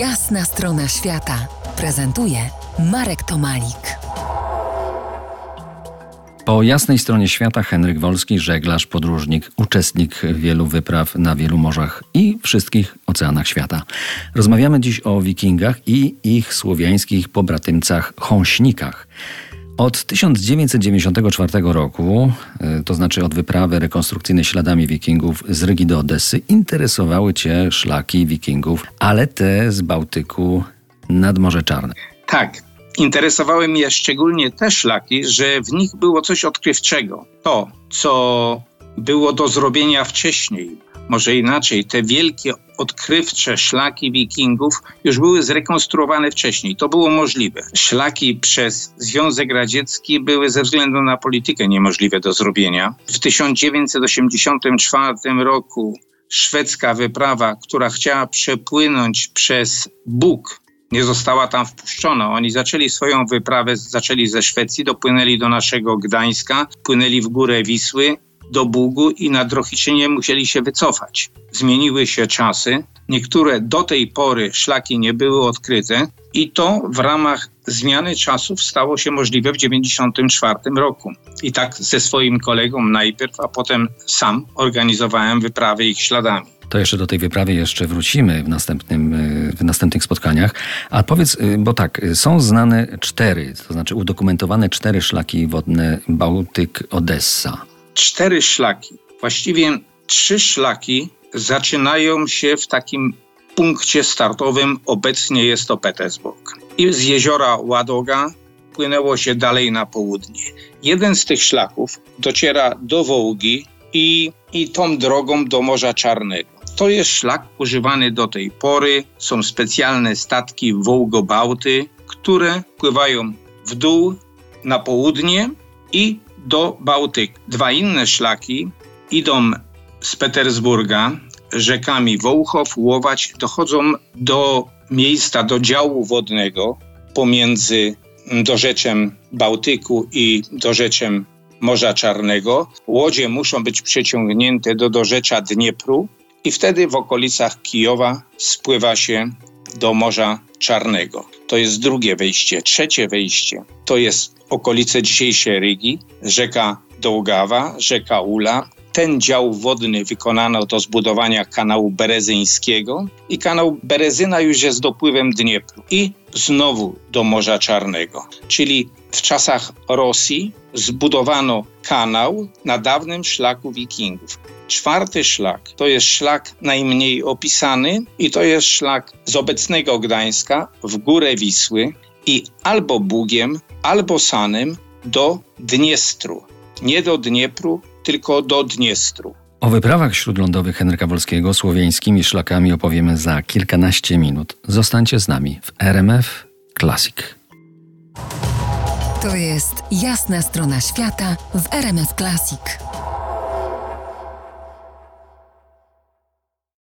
Jasna strona świata prezentuje Marek Tomalik. Po jasnej stronie świata Henryk Wolski, żeglarz, podróżnik, uczestnik wielu wypraw na wielu morzach i wszystkich oceanach świata. Rozmawiamy dziś o wikingach i ich słowiańskich pobratymcach chąśnikach. Od 1994 roku, y, to znaczy od wyprawy rekonstrukcyjnej śladami wikingów z Rygi do Odessy, interesowały cię szlaki wikingów, ale te z Bałtyku nad Morze Czarne. Tak, interesowały mnie szczególnie te szlaki, że w nich było coś odkrywczego. To, co było do zrobienia wcześniej, może inaczej, te wielkie odkrywcze szlaki wikingów już były zrekonstruowane wcześniej. To było możliwe. Szlaki przez Związek Radziecki były ze względu na politykę niemożliwe do zrobienia. W 1984 roku szwedzka wyprawa, która chciała przepłynąć przez Bóg nie została tam wpuszczona. Oni zaczęli swoją wyprawę, zaczęli ze Szwecji, dopłynęli do naszego Gdańska, płynęli w górę Wisły, do Bugu i na Drohiczynie musieli się wycofać. Zmieniły się czasy. Niektóre do tej pory szlaki nie były odkryte i to w ramach zmiany czasów stało się możliwe w 1994 roku. I tak ze swoim kolegą najpierw, a potem sam organizowałem wyprawy ich śladami. To jeszcze do tej wyprawy jeszcze wrócimy w, następnym, y, w następnych spotkaniach. A powiedz, y, bo tak, y, są znane cztery, to znaczy udokumentowane cztery szlaki wodne Bałtyk-Odessa. Cztery szlaki. Właściwie trzy szlaki zaczynają się w takim punkcie startowym. Obecnie jest to Petersburg. I z jeziora Ładoga płynęło się dalej na południe. Jeden z tych szlaków dociera do Wołgi i, i tą drogą do Morza Czarnego. To jest szlak używany do tej pory. Są specjalne statki Wołgobałty, które pływają w dół na południe i do Bałtyku. Dwa inne szlaki idą z Petersburga rzekami Wołchow, Łowacz, dochodzą do miejsca, do działu wodnego pomiędzy dorzeczem Bałtyku i dorzeczem Morza Czarnego. Łodzie muszą być przeciągnięte do dorzecza Dniepru i wtedy w okolicach Kijowa spływa się do Morza Czarnego. To jest drugie wejście. Trzecie wejście to jest okolice dzisiejszej Rygi, rzeka Dołgawa, rzeka Ula. Ten dział wodny wykonano do zbudowania kanału berezyńskiego i kanał Berezyna już jest dopływem Dniepru i znowu do Morza Czarnego. Czyli w czasach Rosji zbudowano kanał na dawnym szlaku wikingów. Czwarty szlak to jest szlak najmniej opisany i to jest szlak z obecnego Gdańska w górę Wisły i albo Bugiem, albo Sanem do Dniestru. Nie do Dniepru, tylko do Dniestru. O wyprawach śródlądowych Henryka Wolskiego słowiańskimi szlakami opowiemy za kilkanaście minut. Zostańcie z nami w RMF Classic. To jest jasna strona świata w RMS Classic.